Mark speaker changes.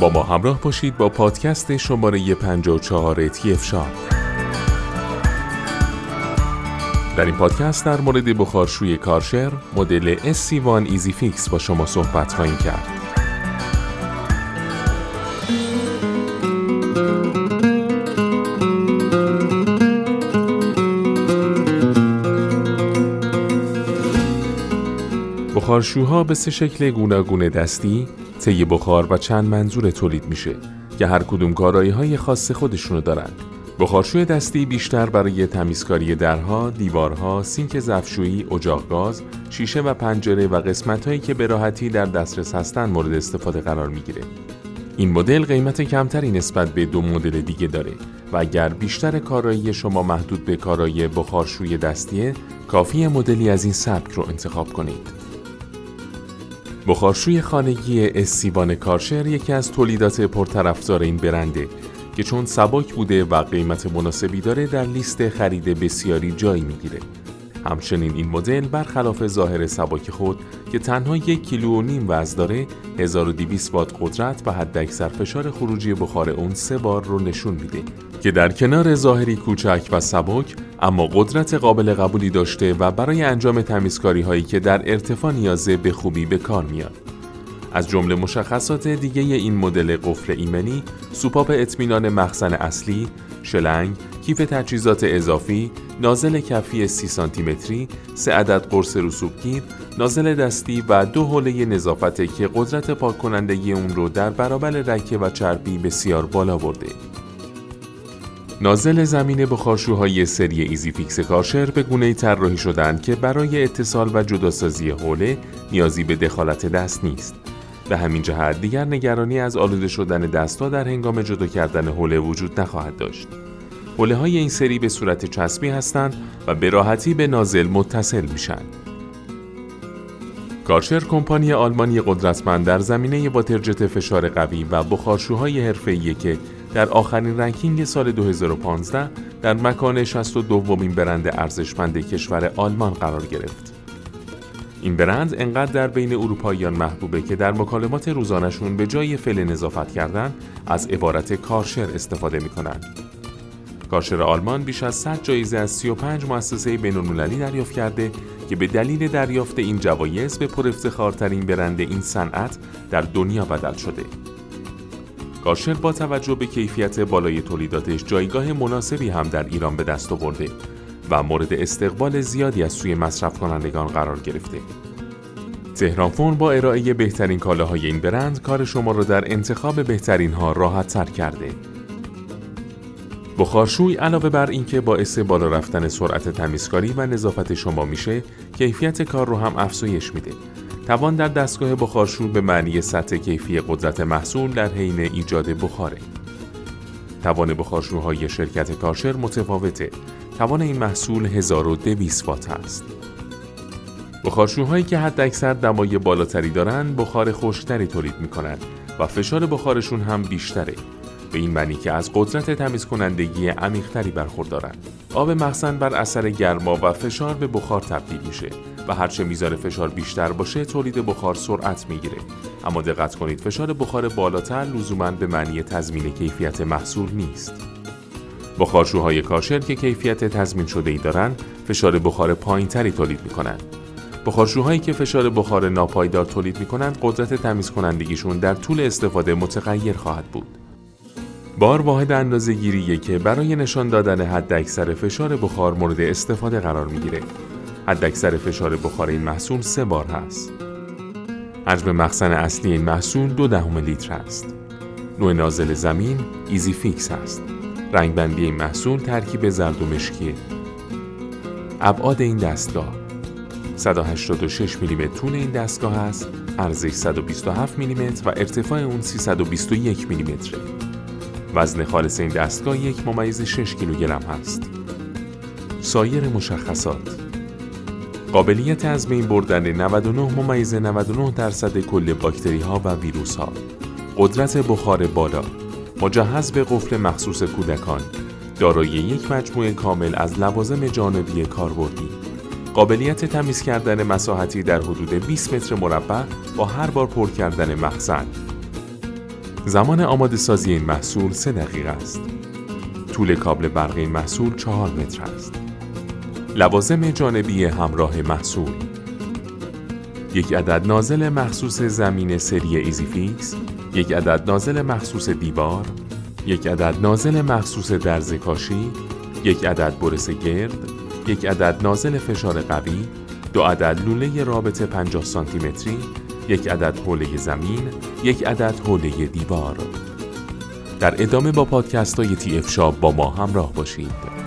Speaker 1: با ما همراه باشید با پادکست شماره 54 تیف شاب در این پادکست در مورد بخارشوی کارشر مدل SC1 Easy Fix با شما صحبت خواهیم کرد. بخارشوها به سه شکل گوناگون دستی، طی بخار و چند منظور تولید میشه که هر کدوم کارایی های خاص خودشونو دارن. بخارشوی دستی بیشتر برای تمیزکاری درها، دیوارها، سینک ظرفشویی، اجاق گاز، شیشه و پنجره و قسمتهایی که به راحتی در دسترس هستند مورد استفاده قرار می‌گیره. این مدل قیمت کمتری نسبت به دو مدل دیگه داره و اگر بیشتر کارایی شما محدود به کارایی بخارشوی دستیه، کافی مدلی از این سبک رو انتخاب کنید. بخارشوی خانگی استیوان کارشر یکی از تولیدات پرطرفدار این برنده که چون سبک بوده و قیمت مناسبی داره در لیست خرید بسیاری جایی می‌گیره. همچنین این مدل برخلاف ظاهر سبک خود که تنها یک کیلو و نیم وزن داره 1200 وات قدرت و حداکثر فشار خروجی بخار اون سه بار رو نشون میده که در کنار ظاهری کوچک و سبک اما قدرت قابل قبولی داشته و برای انجام تمیزکاری هایی که در ارتفاع نیازه به خوبی به کار میاد. از جمله مشخصات دیگه این مدل قفل ایمنی، سوپاپ اطمینان مخزن اصلی، شلنگ، کیف تجهیزات اضافی، نازل کفی 30 سانتی متری، سه عدد قرص رسوبگیر، نازل دستی و دو حوله نظافت که قدرت پاک کنندگی اون رو در برابر رکه و چربی بسیار بالا برده. نازل زمین بخارشوهای سری ایزی فیکس کارشر به گونه طراحی شدند که برای اتصال و جداسازی حوله نیازی به دخالت دست نیست. به همین جهت دیگر نگرانی از آلوده شدن دستها در هنگام جدا کردن حوله وجود نخواهد داشت. حوله های این سری به صورت چسبی هستند و به راحتی به نازل متصل میشن. کارشر کمپانی آلمانی قدرتمند در زمینه واترجت فشار قوی و بخارشوهای حرفه‌ایه که در آخرین رنکینگ سال 2015 در مکان 62 دومین برند ارزشمند کشور آلمان قرار گرفت. این برند انقدر در بین اروپاییان محبوبه که در مکالمات روزانشون به جای فل نظافت کردن از عبارت کارشر استفاده می‌کنن. کارشر آلمان بیش از 100 جایزه از 35 مؤسسه بین‌المللی دریافت کرده که به دلیل دریافت این جوایز به پرافتخارترین برند این صنعت در دنیا بدل شده. کارشر با توجه به کیفیت بالای تولیداتش جایگاه مناسبی هم در ایران به دست آورده و مورد استقبال زیادی از سوی مصرف کنندگان قرار گرفته. تهران فون با ارائه بهترین کالاهای این برند کار شما را در انتخاب بهترین ها راحت تر کرده. بخارشوی علاوه بر اینکه باعث بالا رفتن سرعت تمیزکاری و نظافت شما میشه، کیفیت کار رو هم افزایش میده توان در دستگاه بخارشو به معنی سطح کیفی قدرت محصول در حین ایجاد بخاره. توان بخارشوهای شرکت کارشر متفاوته. توان این محصول 1200 وات است. بخارشوهایی که حد اکثر دمای بالاتری دارند بخار خشکتری تولید می کنند و فشار بخارشون هم بیشتره به این معنی که از قدرت تمیز کنندگی عمیقتری برخوردارند. آب مخزن بر اثر گرما و فشار به بخار تبدیل میشه و هرچه میزان فشار بیشتر باشه تولید بخار سرعت می‌گیره. اما دقت کنید فشار بخار بالاتر لزوما به معنی تضمین کیفیت محصول نیست. بخارشوهای کارشر که کیفیت تضمین شده ای دارند فشار بخار پایینتری تولید می‌کنند بخارشوهایی که فشار بخار ناپایدار تولید می‌کنند قدرت تمیز کنندگیشون در طول استفاده متغیر خواهد بود. بار واحد اندازه گیریه که برای نشان دادن حد اکثر فشار بخار مورد استفاده قرار می‌گیره. حد اکثر فشار بخار این محصول سه بار هست. حجم مخزن اصلی این محصول دو دهم لیتر است. نوع نازل زمین EasyFix است. رنگ بندی این محصول ترکیب زرد و مشکیه. ابعاد این دستگاه 186 میلیمتر طول این دستگاه است، عرضش 127 میلیمتر و ارتفاع اون 321 میلیمتره. وزن خالص این دستگاه یک ممیز 6 کیلوگرم هست. سایر مشخصات قابلیت از بین بردن 99 ممیز 99 درصد کل باکتری ها و ویروس ها قدرت بخار بالا. مجهز به قفل مخصوص کودکان. دارای یک مجموعه کامل از لوازم جانبی کاربردی. قابلیت تمیز کردن مساحتی در حدود 20 متر مربع با هر بار پر کردن مخزن. زمان آماده سازی این محصول 3 دقیقه است. طول کابل برقی این محصول 4 متر است. لوازم جانبی همراه محصول یک عدد نازل مخصوص زمین سری ایزی فیکس، یک عدد نازل مخصوص دیوار، یک عدد نازل مخصوص درز کاشی، یک عدد برس گرد، یک عدد نازل فشار قوی، دو عدد لوله رابط 50 سانتی متری، یک عدد حوله زمین، یک عدد حوله دیوار. در ادامه با پادکست های تی اف شاب با ما همراه باشید.